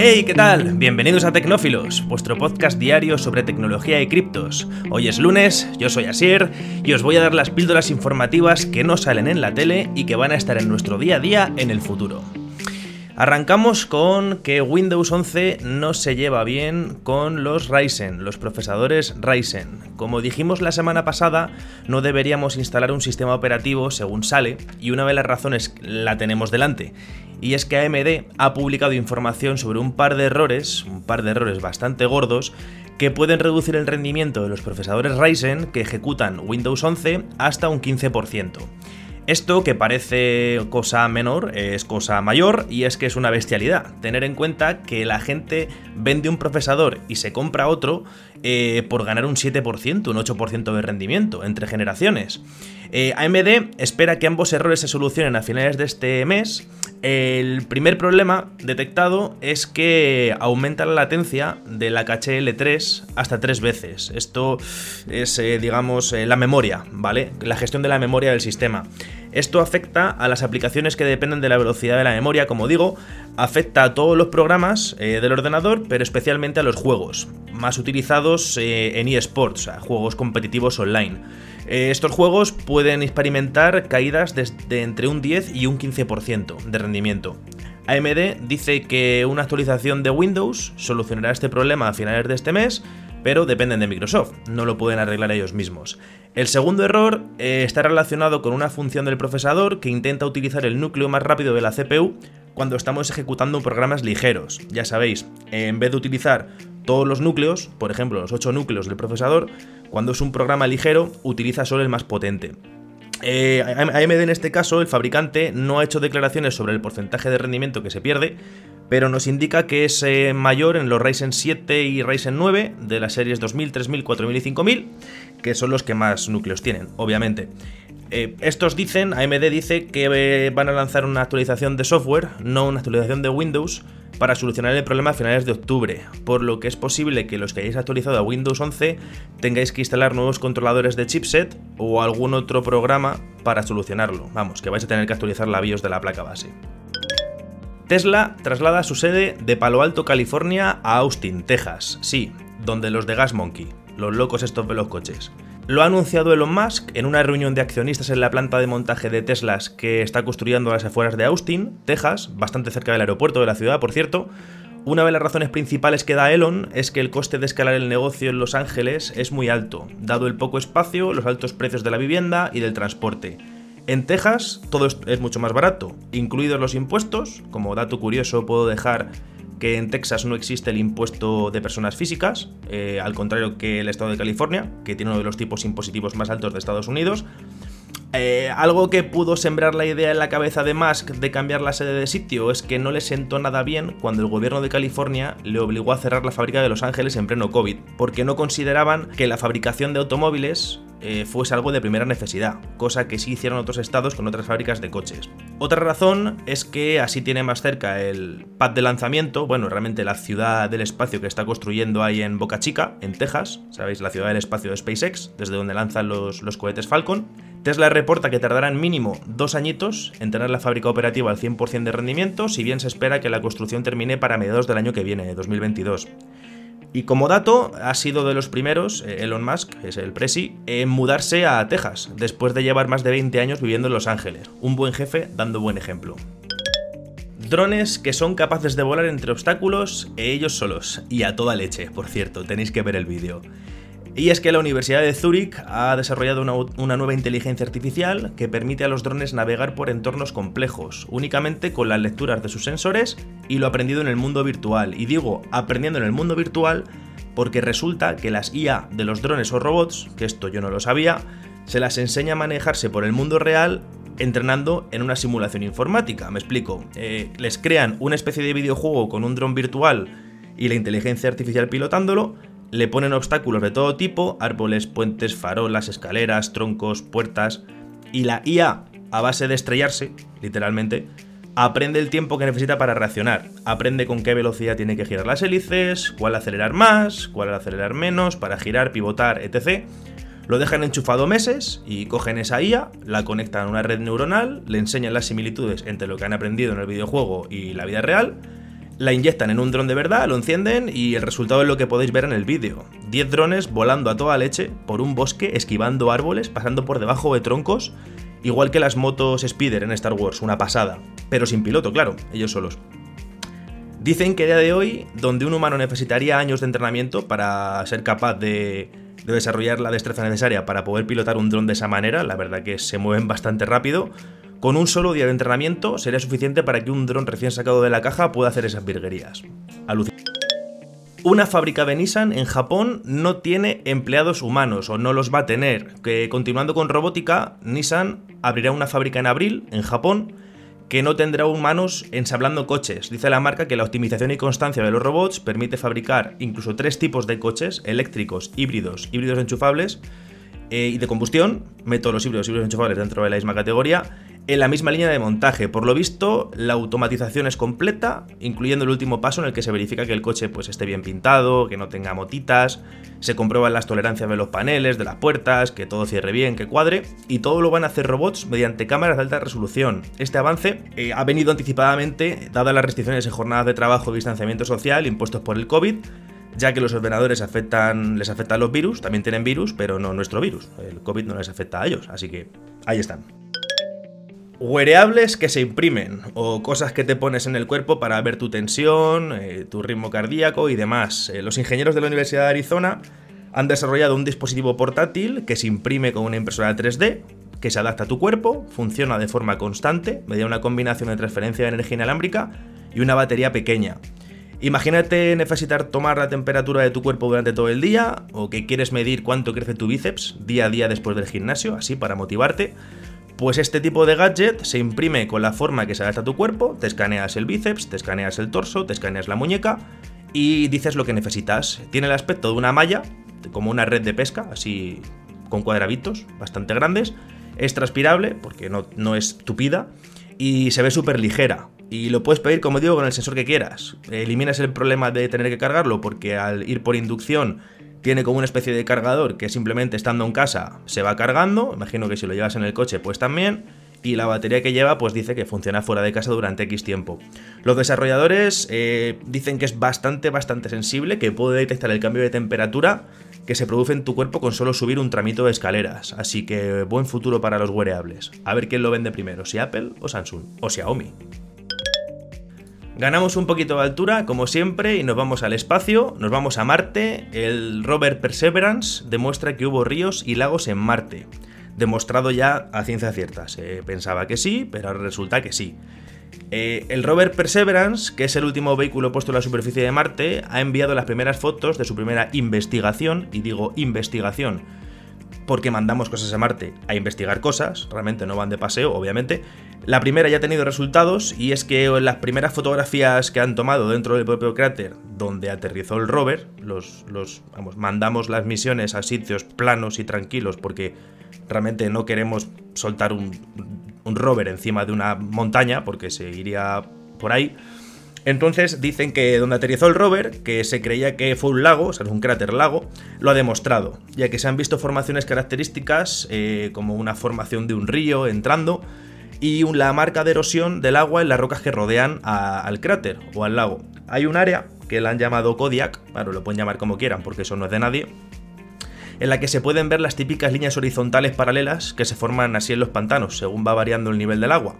¡Hey! ¿Qué tal? Bienvenidos a Tecnófilos, vuestro podcast diario sobre tecnología y criptos. Hoy es lunes, yo soy Asier y os voy a dar las píldoras informativas que no salen en la tele y que van a estar en nuestro día a día en el futuro. Arrancamos con que Windows 11 no se lleva bien con los Ryzen, los procesadores Ryzen. Como dijimos la semana pasada, no deberíamos instalar un sistema operativo según sale, y una de las razones la tenemos delante. Y es que AMD ha publicado información sobre un par de errores, un par de errores bastante gordos, que pueden reducir el rendimiento de los procesadores Ryzen que ejecutan Windows 11 hasta un 15%. Esto que parece cosa menor es cosa mayor y es que es una bestialidad. Tener en cuenta que la gente vende un procesador y se compra otro eh, por ganar un 7%, un 8% de rendimiento entre generaciones. Eh, AMD espera que ambos errores se solucionen a finales de este mes. El primer problema detectado es que aumenta la latencia de la caché L3 hasta tres veces. Esto es, eh, digamos, la memoria, ¿vale? La gestión de la memoria del sistema. Esto afecta a las aplicaciones que dependen de la velocidad de la memoria, como digo, afecta a todos los programas eh, del ordenador, pero especialmente a los juegos, más utilizados eh, en eSports, o sea, juegos competitivos online. Eh, estos juegos pueden experimentar caídas de entre un 10 y un 15% de rendimiento. AMD dice que una actualización de Windows solucionará este problema a finales de este mes pero dependen de Microsoft, no lo pueden arreglar ellos mismos. El segundo error eh, está relacionado con una función del procesador que intenta utilizar el núcleo más rápido de la CPU cuando estamos ejecutando programas ligeros. Ya sabéis, en vez de utilizar todos los núcleos, por ejemplo los 8 núcleos del procesador, cuando es un programa ligero utiliza solo el más potente. Eh, AMD en este caso, el fabricante, no ha hecho declaraciones sobre el porcentaje de rendimiento que se pierde, pero nos indica que es eh, mayor en los Ryzen 7 y Ryzen 9 de las series 2000, 3000, 4000 y 5000, que son los que más núcleos tienen, obviamente. Eh, estos dicen, AMD dice que van a lanzar una actualización de software, no una actualización de Windows, para solucionar el problema a finales de octubre, por lo que es posible que los que hayáis actualizado a Windows 11 tengáis que instalar nuevos controladores de chipset o algún otro programa para solucionarlo. Vamos, que vais a tener que actualizar la BIOS de la placa base. Tesla traslada su sede de Palo Alto, California, a Austin, Texas. Sí, donde los de Gas Monkey, los locos estos de los coches. Lo ha anunciado Elon Musk en una reunión de accionistas en la planta de montaje de Teslas que está construyendo a las afueras de Austin, Texas, bastante cerca del aeropuerto de la ciudad, por cierto. Una de las razones principales que da Elon es que el coste de escalar el negocio en Los Ángeles es muy alto, dado el poco espacio, los altos precios de la vivienda y del transporte. En Texas todo es mucho más barato, incluidos los impuestos. Como dato curioso puedo dejar que en Texas no existe el impuesto de personas físicas, eh, al contrario que el estado de California, que tiene uno de los tipos impositivos más altos de Estados Unidos. Eh, algo que pudo sembrar la idea en la cabeza de Musk de cambiar la sede de sitio es que no le sentó nada bien cuando el gobierno de California le obligó a cerrar la fábrica de Los Ángeles en pleno COVID, porque no consideraban que la fabricación de automóviles eh, fuese algo de primera necesidad, cosa que sí hicieron otros estados con otras fábricas de coches. Otra razón es que así tiene más cerca el pad de lanzamiento, bueno, realmente la ciudad del espacio que está construyendo ahí en Boca Chica, en Texas, sabéis, la ciudad del espacio de SpaceX, desde donde lanzan los, los cohetes Falcon, Tesla reporta que tardarán mínimo dos añitos en tener la fábrica operativa al 100% de rendimiento, si bien se espera que la construcción termine para mediados del año que viene, 2022. Y como dato, ha sido de los primeros, eh, Elon Musk, es el presi, en mudarse a Texas, después de llevar más de 20 años viviendo en Los Ángeles. Un buen jefe dando buen ejemplo. Drones que son capaces de volar entre obstáculos e ellos solos. Y a toda leche, por cierto, tenéis que ver el vídeo. Y es que la Universidad de Zúrich ha desarrollado una, nueva inteligencia artificial que permite a los drones navegar por entornos complejos, únicamente con las lecturas de sus sensores y lo aprendido en el mundo virtual. Y digo aprendiendo en el mundo virtual porque resulta que las IA de los drones o robots, que esto yo no lo sabía, se las enseña a manejarse por el mundo real entrenando en una simulación informática. Me explico. Eh, les crean una especie de videojuego con un dron virtual y la inteligencia artificial pilotándolo, le ponen obstáculos de todo tipo, árboles, puentes, farolas, escaleras, troncos, puertas, y la IA, a base de estrellarse, literalmente, aprende el tiempo que necesita para reaccionar, aprende con qué velocidad tiene que girar las hélices, cuál acelerar más, cuál acelerar menos, para girar, pivotar, etc. Lo dejan enchufado meses y cogen esa IA, la conectan a una red neuronal, le enseñan las similitudes entre lo que han aprendido en el videojuego y la vida real, La inyectan en un dron de verdad, lo encienden y el resultado es lo que podéis ver en el vídeo. 10 drones volando a toda leche por un bosque, esquivando árboles, pasando por debajo de troncos, igual que las motos Spider en Star Wars, una pasada. Pero sin piloto, claro, ellos solos. Dicen que a día de hoy, donde un humano necesitaría años de entrenamiento para ser capaz de, de desarrollar la destreza necesaria para poder pilotar un dron de esa manera, la verdad que se mueven bastante rápido, con un solo día de entrenamiento sería suficiente para que un dron recién sacado de la caja pueda hacer esas virguerías. Una fábrica de Nissan en Japón no tiene empleados humanos o no los va a tener. Que continuando con robótica, Nissan abrirá una fábrica en abril en Japón que no tendrá humanos ensablando coches. Dice la marca que la optimización y constancia de los robots permite fabricar incluso tres tipos de coches eléctricos, híbridos, híbridos enchufables eh, y de combustión, meto los híbridos híbridos enchufables dentro de la misma categoría, en la misma línea de montaje. Por lo visto, la automatización es completa, incluyendo el último paso en el que se verifica que el coche pues, esté bien pintado, que no tenga motitas, se comprueban las tolerancias de los paneles, de las puertas, que todo cierre bien, que cuadre, y todo lo van a hacer robots mediante cámaras de alta resolución. Este avance eh, ha venido anticipadamente, dadas las restricciones en jornadas de trabajo y distanciamiento social impuestos por el COVID, ya que los ordenadores afectan, les afectan los virus, también tienen virus, pero no nuestro virus. El COVID no les afecta a ellos, así que ahí están. Wearables que se imprimen o cosas que te pones en el cuerpo para ver tu tensión, eh, tu ritmo cardíaco y demás. Eh, los ingenieros de la Universidad de Arizona han desarrollado un dispositivo portátil que se imprime con una impresora 3D, que se adapta a tu cuerpo, funciona de forma constante, mediante una combinación de transferencia de energía inalámbrica y una batería pequeña. Imagínate necesitar tomar la temperatura de tu cuerpo durante todo el día o que quieres medir cuánto crece tu bíceps día a día después del gimnasio, así para motivarte. Pues este tipo de gadget se imprime con la forma que se adapta a tu cuerpo, te escaneas el bíceps, te escaneas el torso, te escaneas la muñeca y dices lo que necesitas. Tiene el aspecto de una malla, como una red de pesca, así con cuadraditos bastante grandes. Es transpirable, porque no, no es tupida, y se ve súper ligera. Y lo puedes pedir, como digo, con el sensor que quieras. Eliminas el problema de tener que cargarlo, porque al ir por inducción tiene como una especie de cargador que simplemente estando en casa se va cargando, imagino que si lo llevas en el coche pues también, y la batería que lleva pues dice que funciona fuera de casa durante X tiempo. Los desarrolladores eh, dicen que es bastante, bastante sensible, que puede detectar el cambio de temperatura que se produce en tu cuerpo con solo subir un tramito de escaleras, así que buen futuro para los wearables. A ver quién lo vende primero, si Apple o Samsung, o Xiaomi. Ganamos un poquito de altura, como siempre, y nos vamos al espacio, nos vamos a Marte. El rover Perseverance demuestra que hubo ríos y lagos en Marte. Demostrado ya a ciencia cierta. Se pensaba que sí, pero ahora resulta que sí. Eh, el rover Perseverance, que es el último vehículo puesto en la superficie de Marte, ha enviado las primeras fotos de su primera investigación, y digo investigación, porque mandamos cosas a Marte a investigar cosas, realmente no van de paseo, obviamente. La primera ya ha tenido resultados y es que las primeras fotografías que han tomado dentro del propio cráter donde aterrizó el rover, los, los vamos, mandamos las misiones a sitios planos y tranquilos porque realmente no queremos soltar un, un rover encima de una montaña porque se iría por ahí. Entonces dicen que donde aterrizó el rover, que se creía que fue un lago, o sea, un cráter lago, lo ha demostrado, ya que se han visto formaciones características eh, como una formación de un río entrando y la marca de erosión del agua en las rocas que rodean al cráter o al lago. Hay un área que la han llamado Kodiak, claro, lo pueden llamar como quieran porque eso no es de nadie, en la que se pueden ver las típicas líneas horizontales paralelas que se forman así en los pantanos, según va variando el nivel del agua.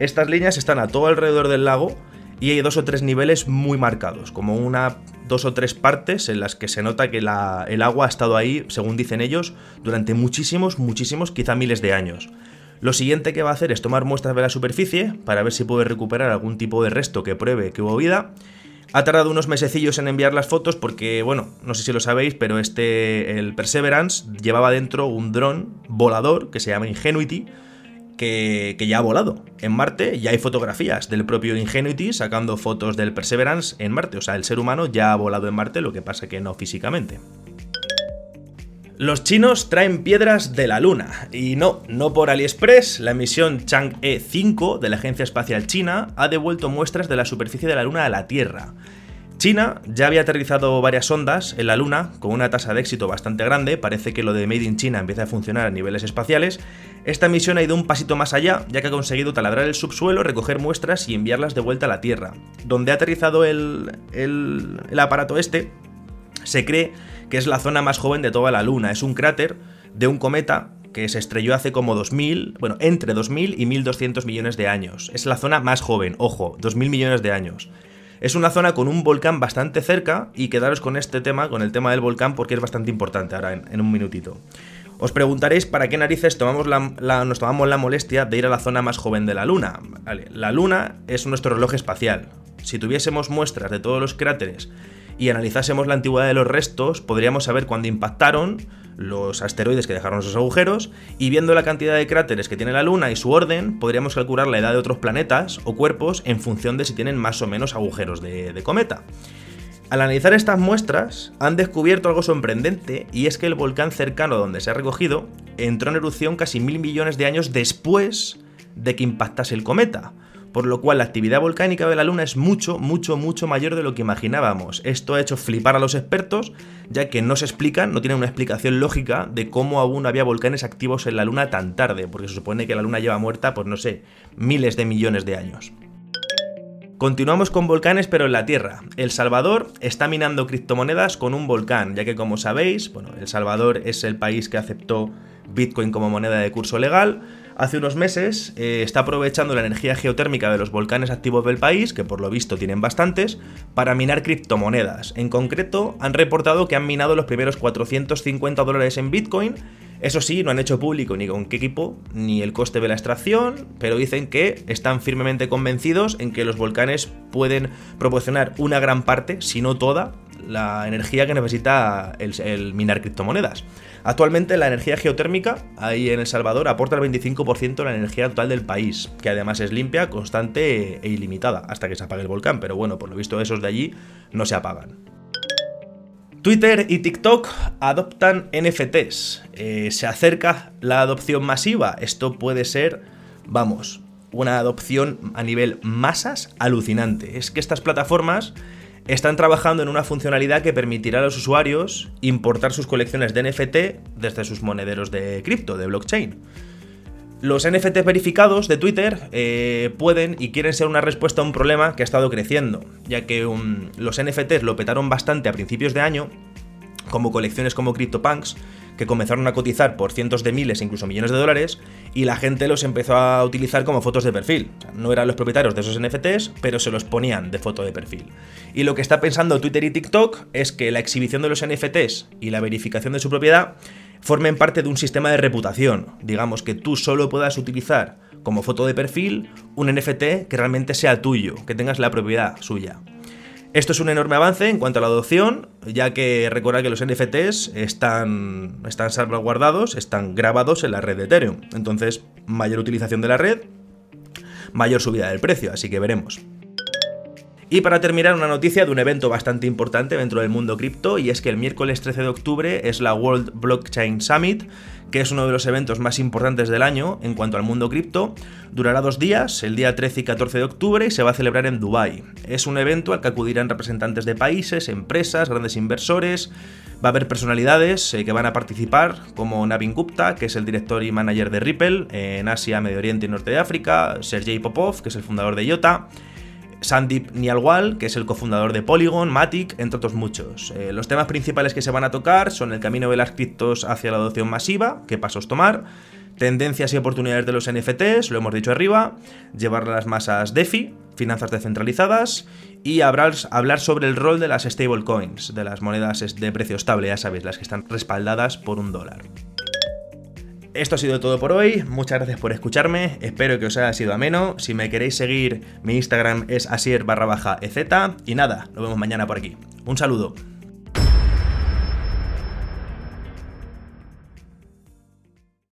Estas líneas están a todo alrededor del lago y hay dos o tres niveles muy marcados, como una, dos o tres partes en las que se nota que el agua ha estado ahí, según dicen ellos, durante muchísimos, muchísimos, quizá miles de años. Lo siguiente que va a hacer es tomar muestras de la superficie para ver si puede recuperar algún tipo de resto que pruebe que hubo vida. Ha tardado unos mesecillos en enviar las fotos porque, bueno, no sé si lo sabéis, pero este, el Perseverance, llevaba dentro un dron volador que se llama Ingenuity, que, ya ha volado. En Marte ya hay fotografías del propio Ingenuity sacando fotos del Perseverance en Marte. O sea, el ser humano ya ha volado en Marte, lo que pasa que no físicamente. Los chinos traen piedras de la Luna. Y no, no por AliExpress, la misión Chang'e 5 de la Agencia Espacial China ha devuelto muestras de la superficie de la Luna a la Tierra. China ya había aterrizado varias sondas en la Luna con una tasa de éxito bastante grande, parece que lo de Made in China empieza a funcionar a niveles espaciales. Esta misión ha ido un pasito más allá, ya que ha conseguido taladrar el subsuelo, recoger muestras y enviarlas de vuelta a la Tierra. Donde ha aterrizado el aparato este, se cree que es la zona más joven de toda la Luna, es un cráter de un cometa que se estrelló hace como 2000, bueno, entre 2000 y 1200 millones de años. Es la zona más joven, ojo, 2000 millones de años. Es una zona con un volcán bastante cerca y quedaros con este tema, con el tema del volcán, porque es bastante importante ahora en, un minutito. Os preguntaréis para qué narices tomamos nos tomamos la molestia de ir a la zona más joven de la Luna. la Luna es nuestro reloj espacial. Si tuviésemos muestras de todos los cráteres y analizásemos la antigüedad de los restos, podríamos saber cuándo impactaron los asteroides que dejaron esos agujeros, y viendo la cantidad de cráteres que tiene la Luna y su orden, podríamos calcular la edad de otros planetas o cuerpos en función de si tienen más o menos agujeros de, de cometa. Al analizar estas muestras, han descubierto algo sorprendente, y es que el volcán cercano donde se ha recogido entró en erupción casi mil millones de años después de que impactase el cometa por lo cual la actividad volcánica de la Luna es mucho, mucho, mucho mayor de lo que imaginábamos. Esto ha hecho flipar a los expertos, ya que no se explican, no tienen una explicación lógica de cómo aún había volcanes activos en la Luna tan tarde, porque se supone que la Luna lleva muerta, pues no sé, miles de millones de años. Continuamos con volcanes pero en la Tierra. El Salvador está minando criptomonedas con un volcán, ya que como sabéis, bueno, El Salvador es el país que aceptó Bitcoin como moneda de curso legal, hace unos meses eh, está aprovechando la energía geotérmica de los volcanes activos del país, que por lo visto tienen bastantes, para minar criptomonedas. En concreto, han reportado que han minado los primeros 450 dólares en Bitcoin. Eso sí, no han hecho público ni con qué equipo, ni el coste de la extracción, pero dicen que están firmemente convencidos en que los volcanes pueden proporcionar una gran parte, si no toda, la energía que necesita el minar criptomonedas. Actualmente la energía geotérmica ahí en El Salvador aporta el 25% de la energía total del país, que además es limpia, constante e ilimitada, hasta que se apague el volcán, pero bueno, por lo visto esos de allí no se apagan. Twitter y TikTok adoptan NFTs. Eh, se acerca la adopción masiva. Esto puede ser, vamos, una adopción a nivel masas alucinante. Es que estas plataformas están trabajando en una funcionalidad que permitirá a los usuarios importar sus colecciones de NFT desde sus monederos de cripto, de blockchain. Los NFT verificados de Twitter eh, pueden y quieren ser una respuesta a un problema que ha estado creciendo, ya que los NFTs lo petaron bastante a principios de año, como colecciones como CryptoPunks, que comenzaron a cotizar por cientos de miles, incluso millones de dólares, y la gente los empezó a utilizar como fotos de perfil. no eran los propietarios de esos NFTs, pero se los ponían de foto de perfil. Y lo que está pensando Twitter y TikTok es que la exhibición de los NFTs y la verificación de su propiedad formen parte de un sistema de reputación. Digamos que tú solo puedas utilizar como foto de perfil un NFT que realmente sea tuyo, que tengas la propiedad suya. Esto es un enorme avance en cuanto a la adopción, ya que recuerda que los NFTs están, están salvaguardados, están grabados en la red de Ethereum. Entonces, mayor utilización de la red, mayor subida del precio, así que veremos. Y para terminar, una noticia de un evento bastante importante dentro del mundo cripto, y es que el miércoles 13 de octubre es la World Blockchain Summit, que es uno de los eventos más importantes del año en cuanto al mundo cripto. Durará dos días, el día 13 y 14 de octubre, y se va a celebrar en Dubai. Es un evento al que acudirán representantes de países, empresas, grandes inversores. Va a haber personalidades eh, que van a participar, como Navin Gupta, que es el director y manager de Ripple en Asia, Medio Oriente y Norte de África, Sergey Popov, que es el fundador de IOTA, Sandip Nialwal, que es el cofundador de Polygon, Matic, entre otros muchos. Eh, los temas principales que se van a tocar son el camino de las criptos hacia la adopción masiva, qué pasos tomar, tendencias y oportunidades de los NFTs, lo hemos dicho arriba, llevar las masas DeFi, finanzas descentralizadas, y hablar, hablar sobre el rol de las stablecoins, de las monedas de precio estable, ya sabéis, las que están respaldadas por un dólar. Esto ha sido todo por hoy, muchas gracias por escucharme, espero que os haya sido ameno, si me queréis seguir mi Instagram es asier barra baja ez y nada, nos vemos mañana por aquí. Un saludo.